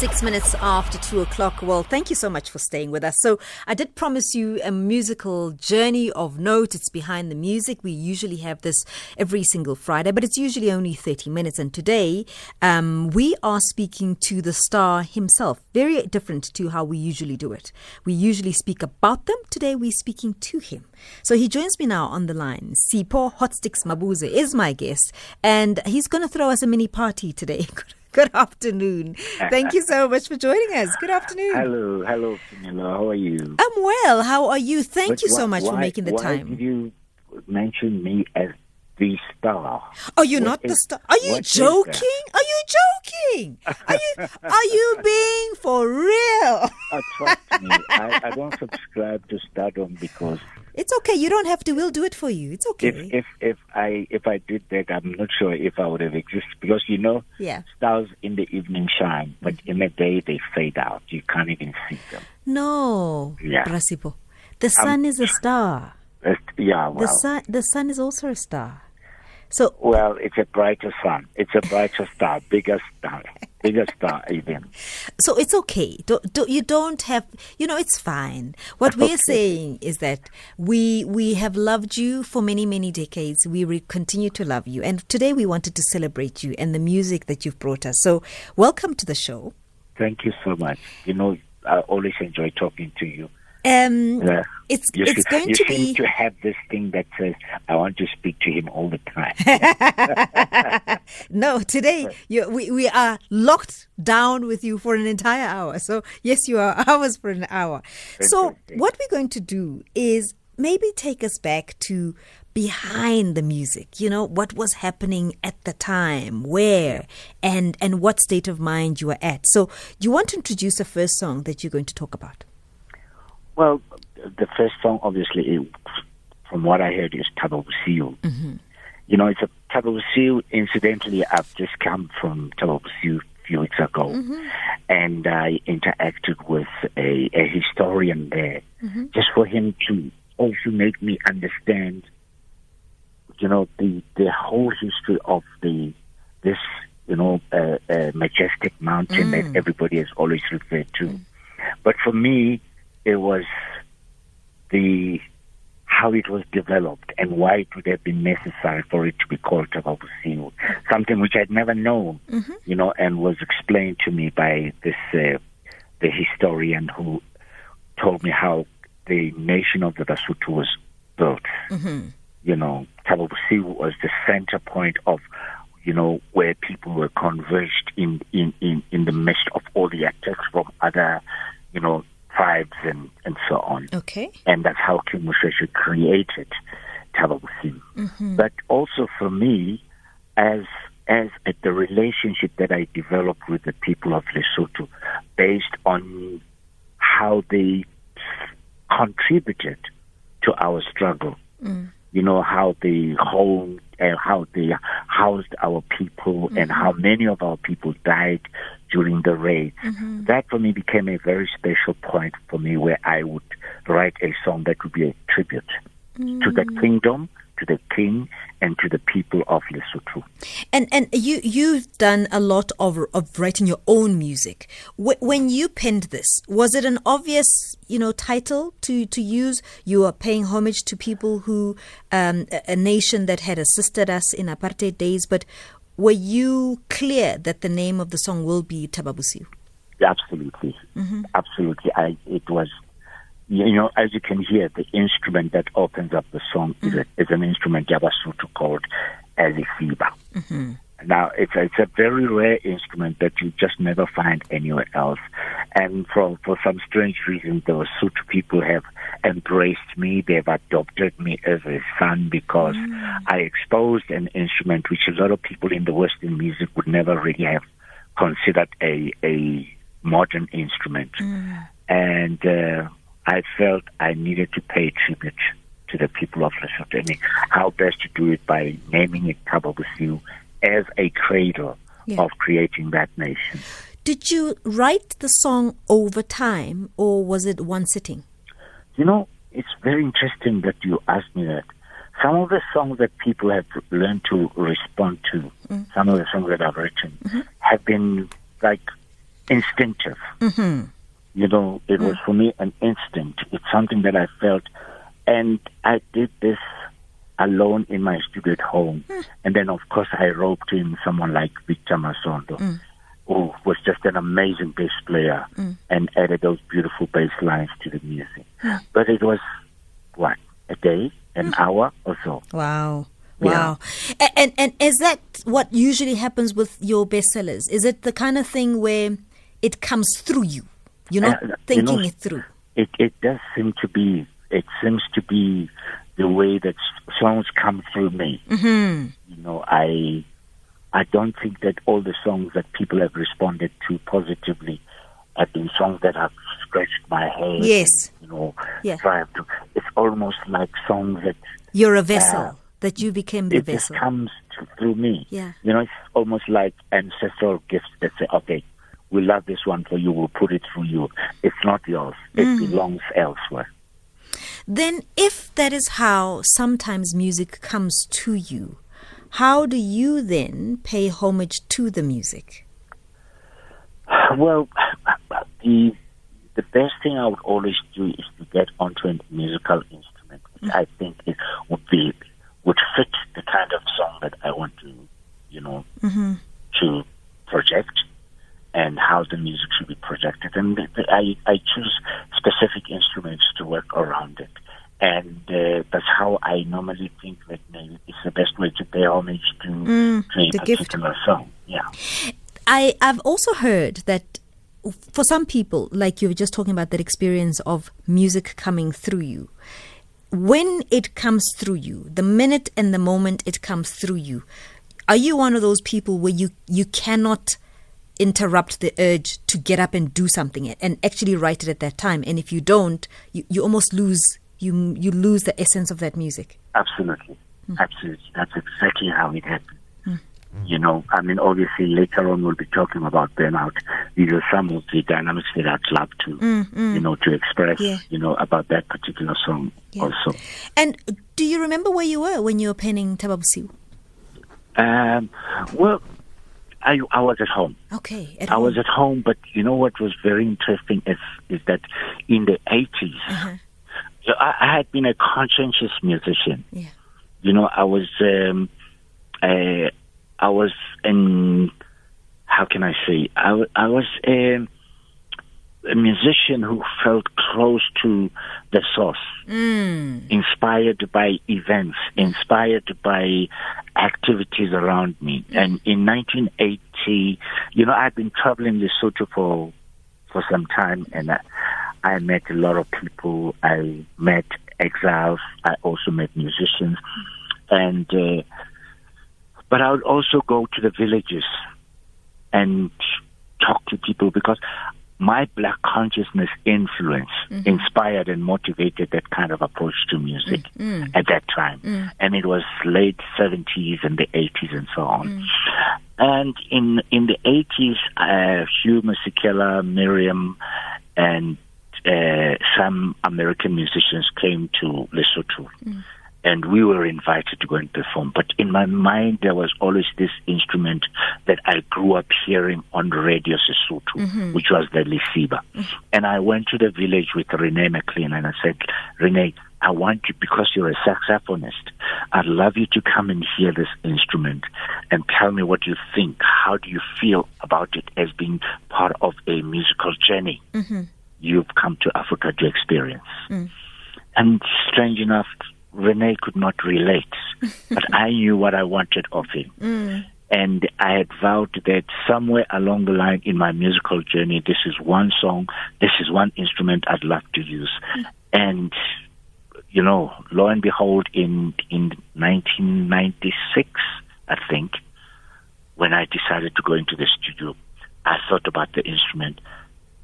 Six minutes after two o'clock. Well, thank you so much for staying with us. So, I did promise you a musical journey of note. It's behind the music. We usually have this every single Friday, but it's usually only 30 minutes. And today, um, we are speaking to the star himself. Very different to how we usually do it. We usually speak about them. Today, we're speaking to him. So, he joins me now on the line. Sipho Hotstix Mabuse is my guest, and he's going to throw us a mini party today. Good afternoon. Thank you so much for joining us. Good afternoon. Hello, hello, Phemelo. How are you? I'm well. How are you? Thank But you so why- much for making the why time. did you mention me as the star? Are you're What not the is- star. Are you joking? Are you joking? Are you are you being for real? Uh, trust me, I, I don't subscribe to stardom because It's okay. You don't have to. We'll do it for you. It's okay. if if if I if I did that, I'm not sure if I would have existed because you know yeah. stars in the evening shine, but in the day they fade out. You can't even see them. No. Yeah. Brasipo. The sun is a star. Yeah, The sun the sun is also a star. So well, it's a brighter sun. It's a brighter star, bigger star, bigger star even. So it's okay. Don't, don't, you don't have, you know, it's fine. What we're saying is that we we have loved you for many many decades. We re- continue to love you, and today we wanted to celebrate you and the music that you've brought us. So welcome to the show. Thank you so much. You know, I always enjoy talking to you. Um, it's You, it's see- going you to seem be to have this thing that says, I want to speak to him all the time. no today. You, we we are locked down with you for an entire hour. So yes, you are ours for an hour. So what we're going to do is maybe take us back to behind the music. You know what was happening at the time, where, and and what state of mind you were at. So you want to introduce the first song that you're going to talk about? Well, the first song, obviously, it, from what I heard, is Thaba Bosiu. Mm-hmm. You know, it's a Thaba Bosiu. Incidentally, I've just come from Thaba Bosiu a few weeks ago, Mm-hmm. and I interacted with a, a historian there, Mm-hmm. just for him to also make me understand, you know, the the whole history of the this you know uh, uh, majestic mountain that everybody has always referred to. But for me, it was the how it was developed and why it would have been necessary for it to be called Thaba Bosiu, something which I'd never known, you know, and was explained to me by this uh, the historian who told me how the nation of the Basotho was built. You know, Thaba Bosiu was the center point of you know, where people were converged in, in, in, in the midst of all the attacks from other, you know, tribes and, and so on. Okay. And that's how King Moshoeshoe created Thaba Bosiu. Mm-hmm. But also for me, as as at the relationship that I developed with the people of Lesotho, based on how they contributed to our struggle. Mm. You know how they home and how they housed our people and mm-hmm. how many of our people died during the raids. Mm-hmm. That for me became a very special point for me where I would write a song that would be a tribute to the mm. kingdom, to the king, and to the people of Lesotho. And and you you've done a lot of of writing your own music. When you penned this, was it an obvious you know title to to use? You are paying homage to people who um, a, a nation that had assisted us in apartheid days, but were you clear that the name of the song will be Thaba Bosiu? Absolutely, absolutely. I it was, you know, as you can hear, the instrument that opens up the song is, a, is an instrument Yabasutu called Ezifiba. Mm-hmm. Now it's it's a very rare instrument that you just never find anywhere else, and for for some strange reason, the Lesotho people have embraced me. They've adopted me as a son because mm. I exposed an instrument which a lot of people in the Western music would never really have considered a a modern instrument, mm. and uh, I felt I needed to pay tribute to the people of Lesotho. And how best to do it by naming it Thaba Bosiu as a cradle Yeah. of creating that nation. Did you write the song over time, or was it one sitting? You know, it's very interesting that you asked me that. Some of the songs that people have learned to respond to, mm. some of the songs that I've written, mm-hmm. have been like instinctive. Mm-hmm. You know, it mm. was for me an instinct. It's something that I felt, and I did this alone in my studio at home. Mm. And then, of course, I roped in someone like Victor Masondo, mm. who was just an amazing bass player mm. and added those beautiful bass lines to the music. Mm. But it was, what, a day, an mm. hour or so. Wow. Wow. Yeah. And, and and is that what usually happens with your bestsellers? Is it the kind of thing where it comes through you? You're not uh, thinking you know, it through. It it does seem to be. It seems to be the way that songs come through me. Mm-hmm. You know, I I don't think that all the songs that people have responded to positively have been songs that have scratched my head. Yes. And, you know, yeah. to. It's almost like songs that you're a vessel. Uh, that you became the it vessel. It comes through me. Yeah. You know, it's almost like ancestral gifts that say, okay, we love this one for you, we'll put it through you. It's not yours. It mm. belongs elsewhere. Then, if that is how sometimes music comes to you, how do you then pay homage to the music? Well, the the best thing I would always do is to get onto a musical instrument, which mm I think it would be would fit the kind of song that I want to, you know, mm-hmm. to project and how the music should be projected. And I, I choose specific instruments to work around it. And uh, that's how I normally think that maybe it's the best way to pay homage to, mm, to a particular gift. song. Yeah. I, I've also heard that for some people, like you were just talking about that experience of music coming through you, when it comes through you, the minute and the moment it comes through you, are you one of those people where you, you cannot – interrupt the urge to get up and do something and actually write it at that time. And if you don't, you, you almost lose you you lose the essence of that music. Absolutely, mm. absolutely. That's exactly how it happened. Mm. You know, I mean, obviously later on we'll be talking about burnout. These are some of the dynamics that I'd love to, mm, you know, to express, yeah. you know, about that particular song yeah. also. And do you remember where you were when you were penning Thaba Bosiu? Um, well, I, I was at home. Okay. At I home. was at home, but you know what was very interesting is is that in the 80s, uh-huh. I, I, had been a conscientious musician. Yeah. You know, I was um, uh, I was in how can I say I, I was. Um, a musician who felt close to the source, mm. inspired by events, inspired by activities around me. And in 1980, you know, I'd been traveling Lesotho for for some time, and I, I met a lot of people. I met exiles. I also met musicians, and uh, but I would also go to the villages and talk to people because my black consciousness influence mm-hmm. inspired and motivated that kind of approach to music mm-hmm. at that time. Mm-hmm. And it was late 70s and the 80s and so on. Mm. And in in the 80s, uh, Hugh Masekela, Miriam, and uh, some American musicians came to Lesotho. And we were invited to go and perform. But in my mind, there was always this instrument that I grew up hearing on Radio Sesotho, mm-hmm. which was the lesiba. Mm-hmm. And I went to the village with Rene McLean and I said, Rene, I want you, because you're a saxophonist, I'd love you to come and hear this instrument and tell me what you think. How do you feel about it as being part of a musical journey mm-hmm. you've come to Africa to experience? Mm. And strange enough, Rene could not relate, but I knew what I wanted of him. Mm. And I had vowed that somewhere along the line in my musical journey, this is one song, this is one instrument I'd love to use. Mm. And, you know, lo and behold, in, in 1996, I think, when I decided to go into the studio, I thought about the instrument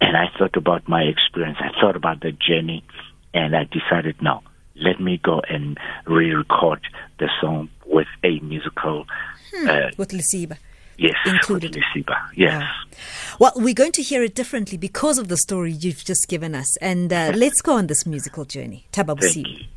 and I thought about my experience. I thought about the journey and I decided, no, let me go and re-record the song with a musical hmm, uh, with Lesiba. Yes, included. with Lesiba. Yes. Yeah. Well, we're going to hear it differently because of the story you've just given us. And uh, let's go on this musical journey. Thank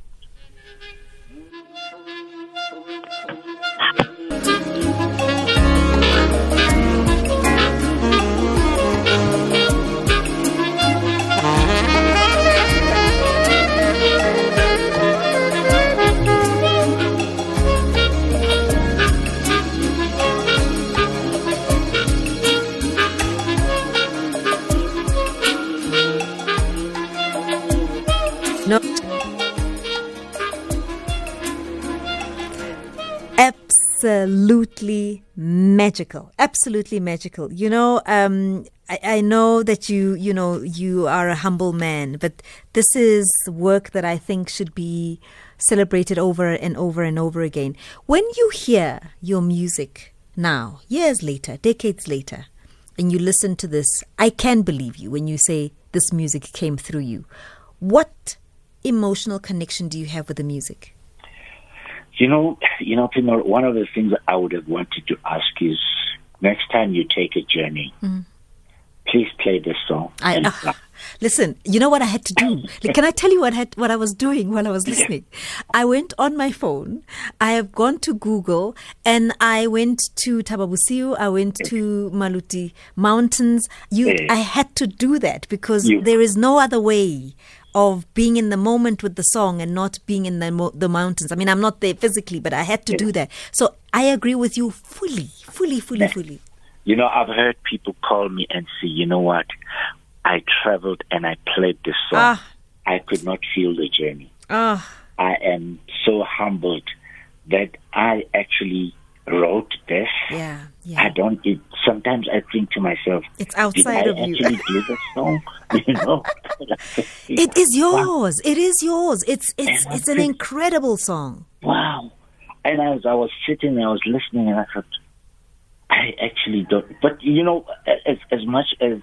Absolutely magical. Absolutely magical. You know, um, I, I know that you, you know, you are a humble man, but this is work that I think should be celebrated over and over and over again. When you hear your music now, years later, decades later, and you listen to this, I can believe you when you say this music came through you. What emotional connection do you have with the music? You know, you know, Timur, one of the things I would have wanted to ask is next time you take a journey, please play this song. I, uh, listen, you know what I had to do? Like, Can I tell you what I had, what I was doing while I was listening? I went on my phone. I have gone to Google and I went to Thaba Bosiu. I went to Maluti Mountains. You. I had to do that because there is no other way of being in the moment with the song and not being in the mo- the mountains. I mean, I'm not there physically, but I had to do that. So I agree with you fully, fully, fully, fully. you know, I've heard people call me and say, you know what? I traveled and I played this song. Ah. I could not feel the journey. Ah, I am so humbled that I actually wrote this. yeah, I don't. It, sometimes I think to myself, It's outside of you. actually do the song? You know, It is yours. It is yours. It's it's And it's an think- incredible song. wow. And as I was sitting, I was listening, and I thought, I actually don't. But you know, as as much as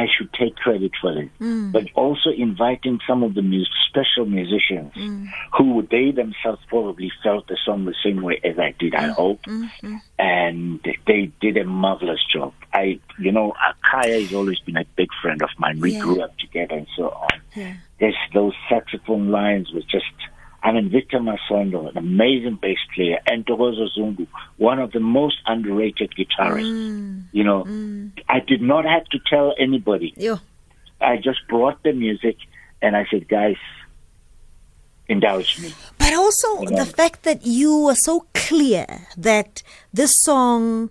I should take credit for it, Mm. but also inviting some of the mus- special musicians Mm. who they themselves probably felt the song the same way as I did. I Mm. hope, Mm-hmm. and they did a marvelous job. I, you know, Akaya has always been a big friend of mine. We Yeah. grew up together and so on. Yeah. There's those saxophone lines were just. I mean, Victor Masondo, an amazing bass player, and Togozo Zungu, one of the most underrated guitarists. Mm. You know, I did not have to tell anybody. Yo. I just brought the music and I said, guys, indulge me. But also Yeah. the fact that you were so clear that this song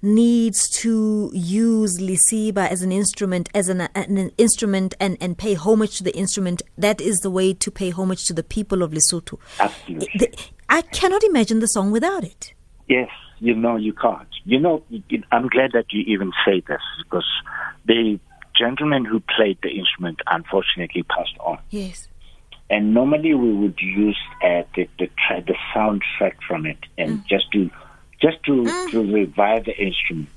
needs to use Lesiba as an instrument, as an, an instrument, and, and pay homage to the instrument. That is the way to pay homage to the people of Lesotho. Absolutely. The- I cannot imagine the song without it. Yes, you know you can't. You know, I'm glad that you even say this because the gentleman who played the instrument unfortunately passed on. Yes. And normally we would use uh, the the, the soundtrack from it and just to just to, mm. to revive the instrument.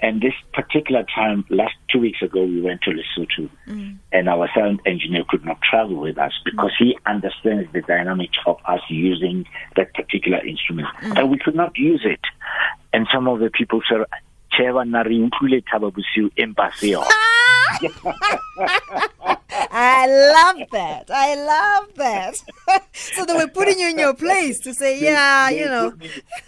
And this particular time, last two weeks ago, we went to Lesotho, mm. and our sound engineer could not travel with us because he understands the dynamics of us using that particular instrument, mm. and we could not use it. And some of the people said, "Cheva nari utlwile Thaba Bosiu empa seo." I love that. I love that. so they were putting you in your place to say, yeah, They you know.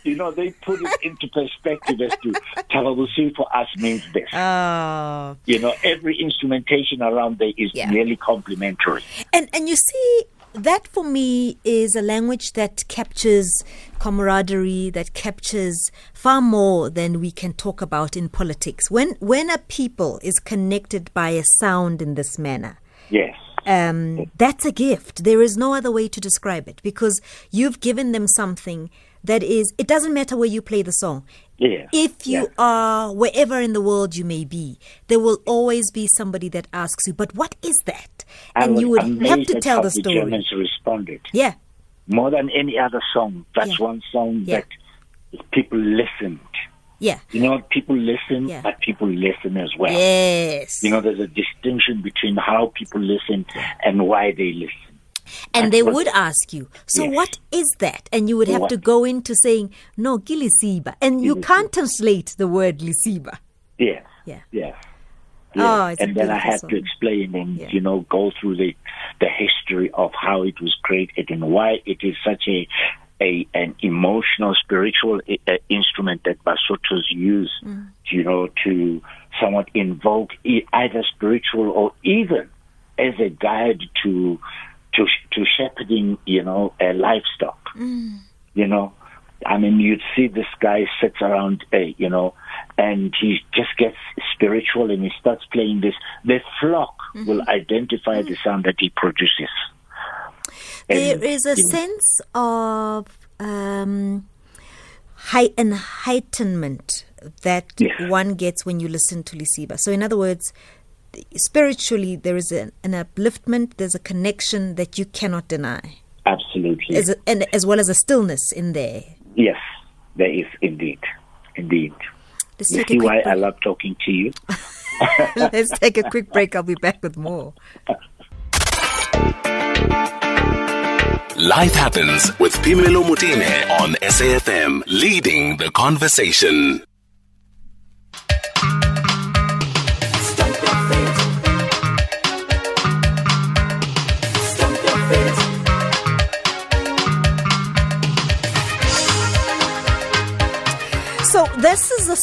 you know, they put it into perspective as to Thaba Bosiu for us means this. Oh. You know, every instrumentation around there is Yeah. nearly complementary. And and you see that for me is a language that captures camaraderie, that captures far more than we can talk about in politics. When when a people is connected by a sound in this manner, Yes. um, that's a gift. There is no other way to describe it because you've given them something that is. It doesn't matter where you play the song. Yeah. If you Yeah. are wherever in the world you may be, there will always be somebody that asks you, "But what is that?" And you would have to tell the story. The Germans responded Yeah, more than any other song. That's Yeah. one song that people listened. yeah, You know, people listen, Yeah. but people listen as well. yes. You know, there's a distinction between how people listen and why they listen. And they would ask you, so Yes. what is that? And you would have What? to go into saying, no, gilisiba. And you can't translate the word lesiba. Yes. Yeah. Yes. Oh, it's and then I had song. to explain and Yeah. you know go through the the history of how it was created and why it is such a a an emotional spiritual uh, instrument that Basotos use Mm. you know to somewhat invoke either spiritual or even as a guide to to to shepherding you know uh, livestock you know I mean, you'd see this guy sits around, uh, you know, and he just gets spiritual and he starts playing this. The flock will identify the sound that he produces. There And, is a you know, sense of um, high enlightenment that Yes. one gets when you listen to Lesiba. So, in other words, spiritually, there is an, an upliftment, there's a connection that you cannot deny, Absolutely. as a, and as well as a stillness in there. yes, there is indeed. Indeed. Let's You see why quick I love talking to you? Let's take a quick break. I'll be back with more. Life happens with Phemelo Motene on SAFM, leading the conversation.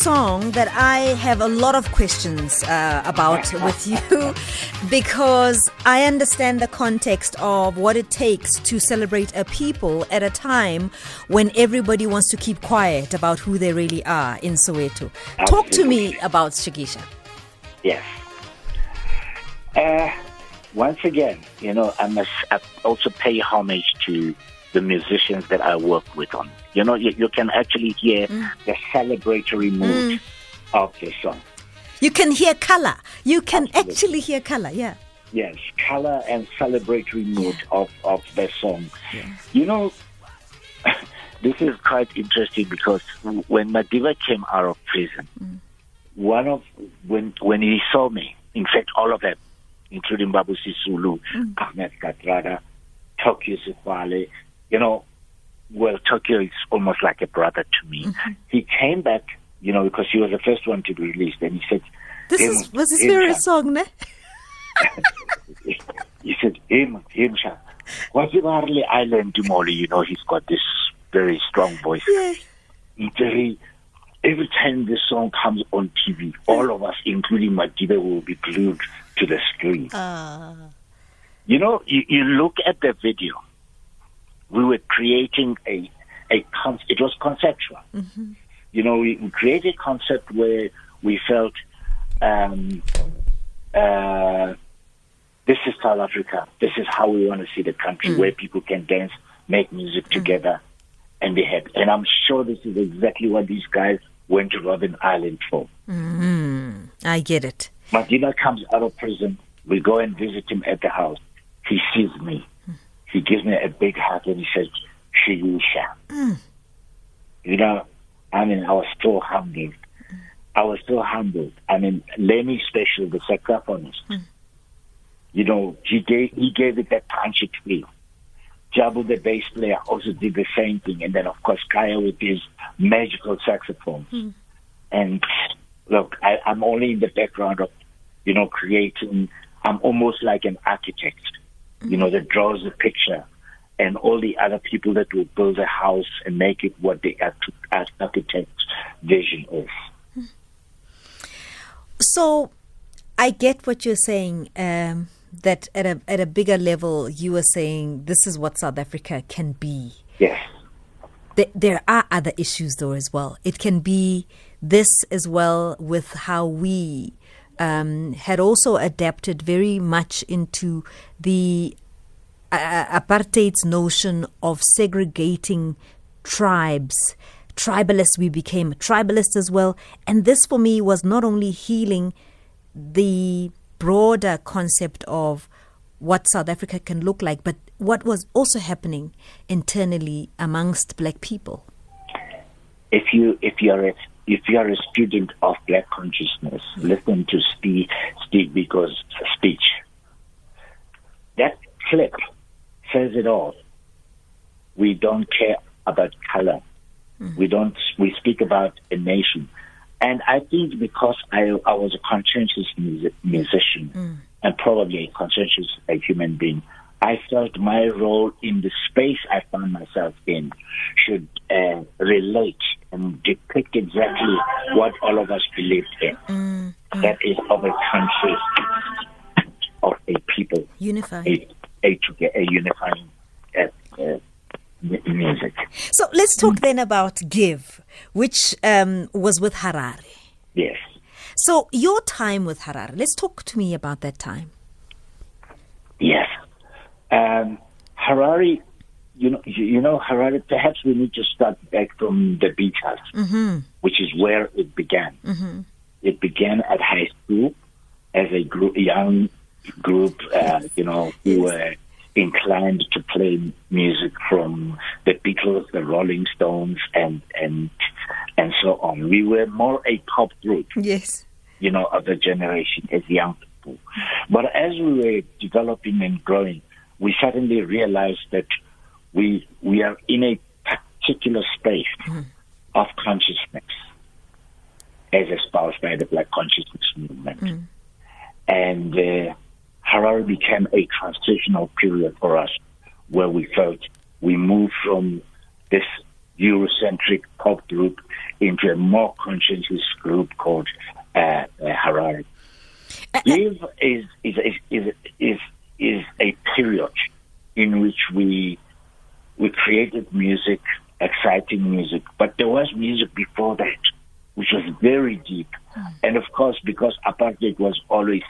Song that I have a lot of questions uh, about with you because I understand the context of what it takes to celebrate a people at a time when everybody wants to keep quiet about who they really are in Soweto. Talk to me about Shikisha. Yes. Uh, once again, you know, I must also pay homage to the musicians that I work with on. You know, you, you can actually hear mm. the celebratory mood mm. of the song. You can hear color. You can Absolutely. actually hear color. Yeah. Yes, color and celebratory mood of, of the song. You know, this is quite interesting because when Madiba came out of prison, mm. one of when when he saw me, in fact, all of them, including Babu Sisulu, Ahmed Kathrada, Tokyo Sexwale, you know, well, Tokyo is almost like a brother to me. Mm-hmm. He came back, you know, because he was the first one to be released, and he said, This "Him- is was his him, favorite song, ne? he said, him, him, Sha. Marley Island Molly? You know, he's got this very strong voice. Yeah. Very, every time this song comes on TV, all of us, including Madiba, will be glued to the screen. Ah. You know, you, you look at the video. We were creating a a con- it was conceptual. You know, we, we created a concept where we felt um, uh, this is South Africa. This is how we want to see the country, where people can dance, make music together, and be happy. And I'm sure this is exactly what these guys went to Robben Island for. I get it. Madiba comes out of prison. We go and visit him at the house. He sees me. He gives me a big hug and he says, Shikisha. Mm. You know, I mean, I was so humbled. I was so humbled. I mean, Lenny Special, the saxophonist, mm. you know, he gave, he gave it that punchy feel. Jabu, the bass player, also did the same thing. And then, of course, Khaya with his magical saxophones. Mm. And look, I, I'm only in the background of, you know, creating. I'm almost like an architect, you know, that draws the picture, and all the other people that will build a house and make it what the arch- arch- architect's vision is. So, I get what you're saying. Um, that at a at a bigger level, you are saying this is what South Africa can be. Yes, There, there are other issues though as well. It can be this as well with how we um, had also adapted very much into the uh, apartheid's notion of segregating tribes. Tribalist, we became tribalist as well. And this for me was not only healing the broader concept of what South Africa can look like, but what was also happening internally amongst black people. if you if you're a if you are a student of black consciousness, listen to Steve Steve Biko's speech. That clip says it all. We don't care about color. We don't. We speak about a nation, and I think because I I was a conscientious music, musician and probably a conscientious a human being, I felt my role in the space I found myself in should uh, relate and depict exactly what all of us believed in. That is of a country, of a people, Unify. a a, a unifying uh, uh, music. So let's talk then about Give, which um, was with Harari. Yes. So your time with Harari, let's talk to me about that time. Yes. Um, Harari, you know, you, know, Harari. Perhaps we need to start back from the Beatles, which is where it began. It began at high school as a group, young group, uh, you know, who were inclined to play music from the Beatles, the Rolling Stones, and and and so on. We were more a pop group Yes. you know, of the generation as young people. But as we were developing and growing, we suddenly realized that we we are in a particular space of consciousness as espoused by the Black Consciousness Movement. And uh, Harari became a transitional period for us where we felt we moved from this Eurocentric pop group into a more conscientious group called uh, uh, Harari. Give is is, is is is is a period in which we we created music, exciting music, but there was music before that, which was very deep, hmm. and of course, because apartheid was always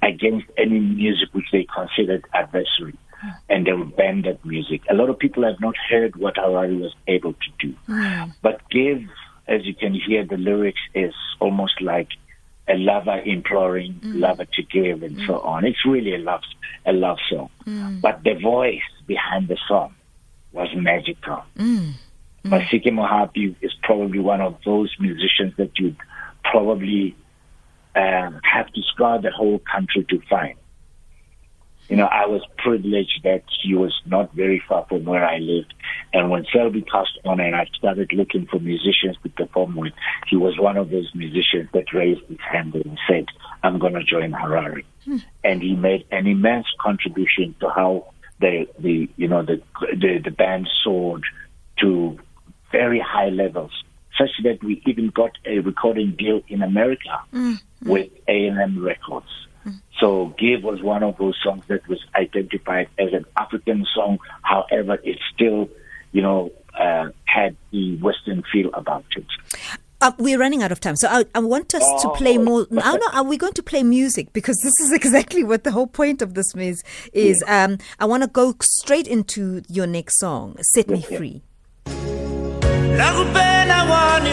against any music which they considered adversary, hmm. and they would ban that music. A lot of people have not heard what Harari was able to do, hmm. but Give, as you can hear, the lyrics is almost like a lover imploring lover to give and so on. It's really a love a love song. But the voice behind the song was magical. Mm. Mm. Masike Mohapi is probably one of those musicians that you'd probably um, have to scour the whole country to find. You know, I was privileged that he was not very far from where I lived. And when Selby passed on and I started looking for musicians to perform with, he was one of those musicians that raised his hand and said, I'm going to join Harari. Hmm. And he made an immense contribution to how the, the you know, the, the, the band soared to very high levels, such that we even got a recording deal in America with A&M Records. So Give was one of those songs that was identified as an African song. However, it still, you know, uh, had the Western feel about it. Uh, we're running out of time, so I, I want us to play Oh. more. No, no, are we going to play music? Because this is exactly what the whole point of this is. Is um, I want to go straight into your next song, "Set Me Yeah. Free." Nakupenda wani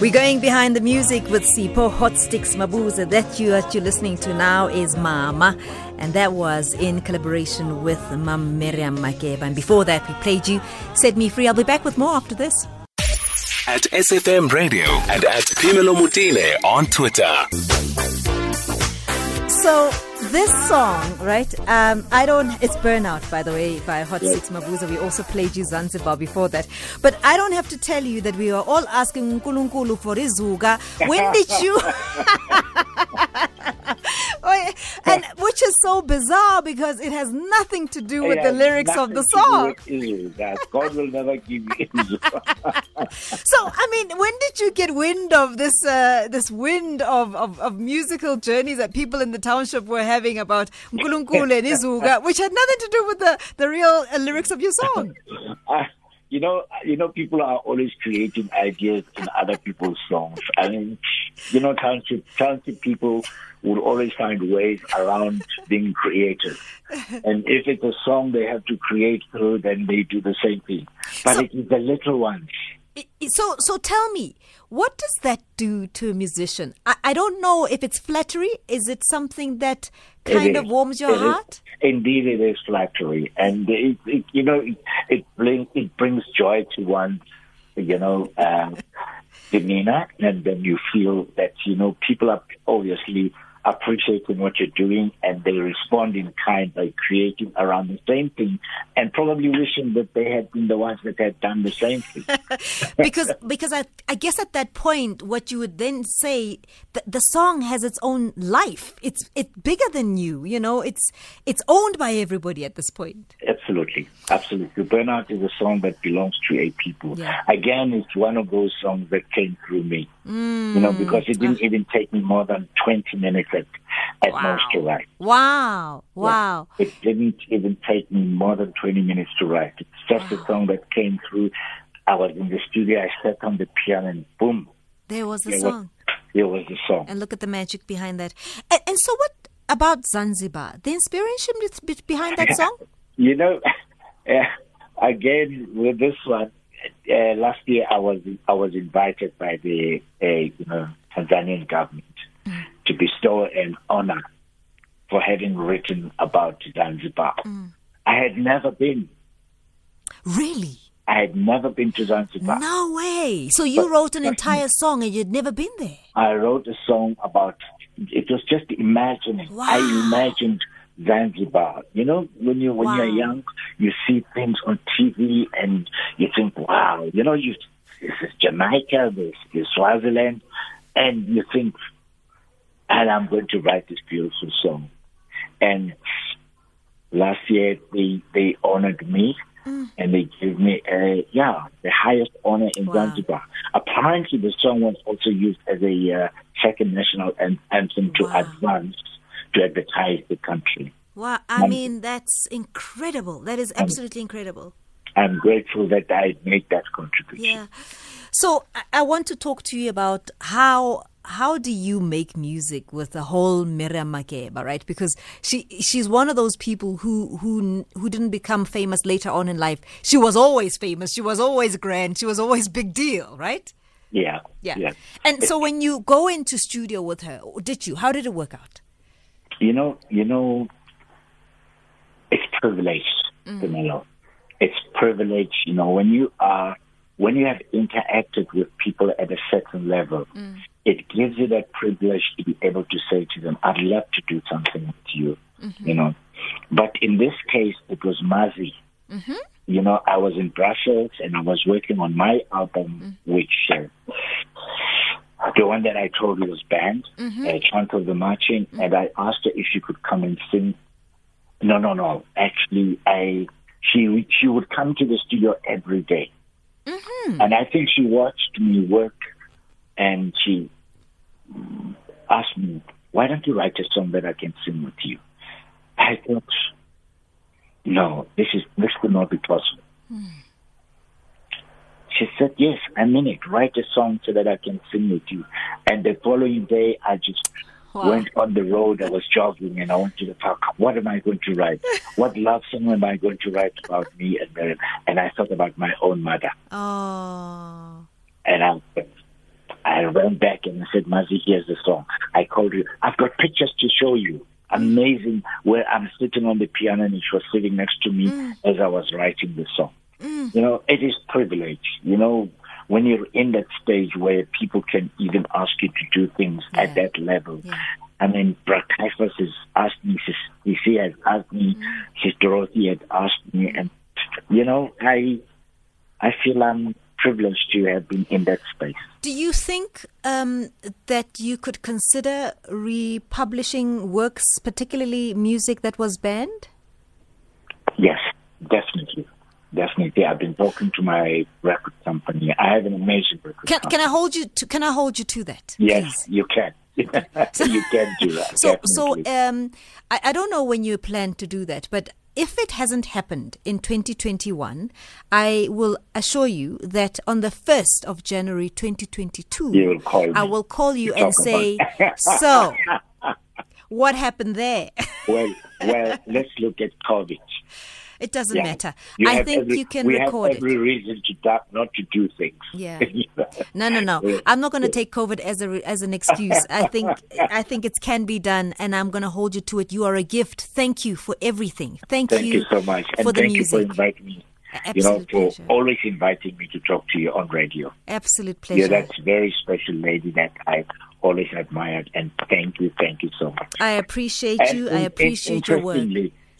We're going behind the music with Sipho Hotstix Mabuse. That you that you're listening to now is Mama, and that was in collaboration with Mam Miriam Makeba. And before that, we played you "Set Me Free." I'll be back with more after this. At SFM Radio and at Phemelo Motene on Twitter. So this song, right? Um, I don't. It's "Burnout," by the way, by Hotstix Mabuse. We also played you Zanzibar before that, but I don't have to tell you that we were all asking Nkulunkulu for Izuga. When did you? so bizarre because it has nothing to do with the lyrics of the nothing to do song. God will never give you Israel. So, I mean, when did you get wind of this uh, this wind of, of, of musical journeys that people in the township were having about Nkulunkulu and Izuga, which had nothing to do with the, the real uh, lyrics of your song? You know, you know, people are always creating ideas in other people's songs. I mean, you know, talented, talented people would always find ways around being creative. And if it's a song they have to create through, then they do the same thing. But it is the little ones So, so tell me, what does that do to a musician? I, I don't know if it's flattery. Is it something that kind of warms your It is. heart? Indeed, it is flattery, and it, it you know it it, bring, it brings joy to one's you know um, demeanor, and then you feel that you know people are obviously appreciating what you're doing, and they respond in kind by creating around the same thing, and probably wishing that they had been the ones that had done the same thing. because because I I guess at that point, what you would then say, the, the song has its own life. It's it's bigger than you. You know, it's it's owned by everybody at this point. Absolutely, absolutely. Burnout is a song that belongs to a people. Yeah. Again, it's one of those songs that came through me. Mm. You know, because it didn't even take me more than 20 minutes at, at most to write. Wow, wow. It didn't even take me more than 20 minutes to write. It's just a song that came through. I was in the studio, I sat on the piano, and boom, There was the there was, song. there was the song. And look at the magic behind that. And, and so, what about Zanzibar? The inspiration be- be- behind that song? You know, uh, again with this one, uh, last year I was I was invited by the uh, you know Tanzanian government bestow an honor for having written about Zanzibar. Mm. I had never been. Really? I had never been to Zanzibar. No way. So you wrote an entire song and you'd never been there. I wrote a song about. It was just imagining. Wow. I imagined Zanzibar. You know, when you when Wow. you're young, you see things on TV and you think, wow. You know, you this is Jamaica, this is Swaziland, and you think, and I'm going to write this beautiful song. And last year they they honored me. And they gave me a yeah the highest honor in Wow. Zanzibar. Apparently, the song was also used as a uh, second national an- anthem to Wow. advance to advertise the country. Wow. I mean, that's incredible. That is absolutely incredible. I'm grateful that I made that contribution. Yeah. So I, I want to talk to you about how how do you make music with the whole Miriam Makeba, right? Because she she's one of those people who who who didn't become famous later on in life. She was always famous. She was always grand. She was always big deal, right? Yeah, Yeah. yeah. And so when you go into studio with her, did you? How did it work out? You know, you know, it's privilege, mm. Camilo. It's privilege. You know, when you are, when you have interacted with people at a certain level, mm. It gives you that privilege to be able to say to them, "I'd love to do something with you." You know, but in this case, it was Mazi. You know, I was in Brussels and I was working on my album, which. Uh, the one that I told you was banned, uh, Chant of the Marching, and I asked her if she could come and sing. No, no, no. Actually, I she she would come to the studio every day. and I think she watched me work, and she mm, asked me, "Why don't you write a song that I can sing with you?" I thought, "No, this is this could not be possible." She said, Yes, I mean it. Write a song so that I can sing with you. And the following day, I just Wow. went on the road. I was jogging and I went to the park. What am I going to write? what love song am I going to write about me and Miriam? And I thought about my own mother. Oh. And I, I ran back and I said, Mazi, here's the song. I called you. I've got pictures to show you. Amazing. Where I'm sitting on the piano and she was sitting next to me mm. as I was writing the song. Mm. You know, it is privilege. You know, when you're in that stage where people can even ask you to do things Yeah. at that level. Yeah. I mean, Brad Caiphus has asked me, Sis Sis has asked me, mm. Sis Dorothy had asked me, and, you know, I, I feel I'm privileged to have been in that space. Do you think um, that you could consider republishing works, particularly music that was banned? Yes, definitely. Definitely. I've been talking to my record company. I have an amazing record Can, company. can I hold you? To, can I hold you to that? Yes, please? you can. you can do that. So, so um, I, I don't know when you plan to do that, but if it hasn't happened in 2021, I will assure you that on the 1st of January 2022, will I will call you and say, so, what happened there? well, well, let's look at COVID. It doesn't Yeah. matter. You I think every- you can we record have every it. reason to do, not to do things. Yeah. No, no, no. I'm not going to take COVID as a as an excuse. I think I think it can be done, and I'm going to hold you to it. You are a gift. Thank you for everything. Thank, Thank you so much, and for the thank music. you for inviting me. A- You know, absolute for pleasure. always inviting me to talk to you on radio. Absolute You're pleasure. that very special lady that I always admired, and thank you, thank you so much. I appreciate And you. in- I in- appreciate your work.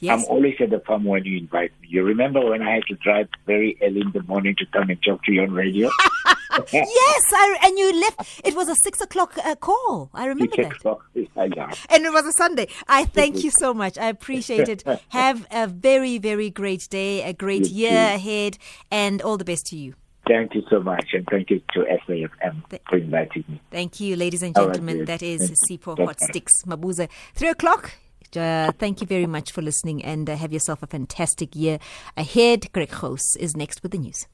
Yes. I'm always at the farm when you invite me. You remember when I had to drive very early in the morning to come and talk to you on radio? Yes, I, and you left. It was a six o'clock uh, call. I remember Six that. o'clock. Yeah. And it was a Sunday. I thank you so much. I appreciate it. Have a very, very great day, a great You year too. ahead, and all the best to you. Thank you so much, and thank you to SAFM for inviting me. Thank you, ladies and gentlemen. dear. That is you. Hotstix Mabuse. Three o'clock. Uh, thank you very much for listening and uh, have yourself a fantastic year ahead. Greg Hoos is next with the news.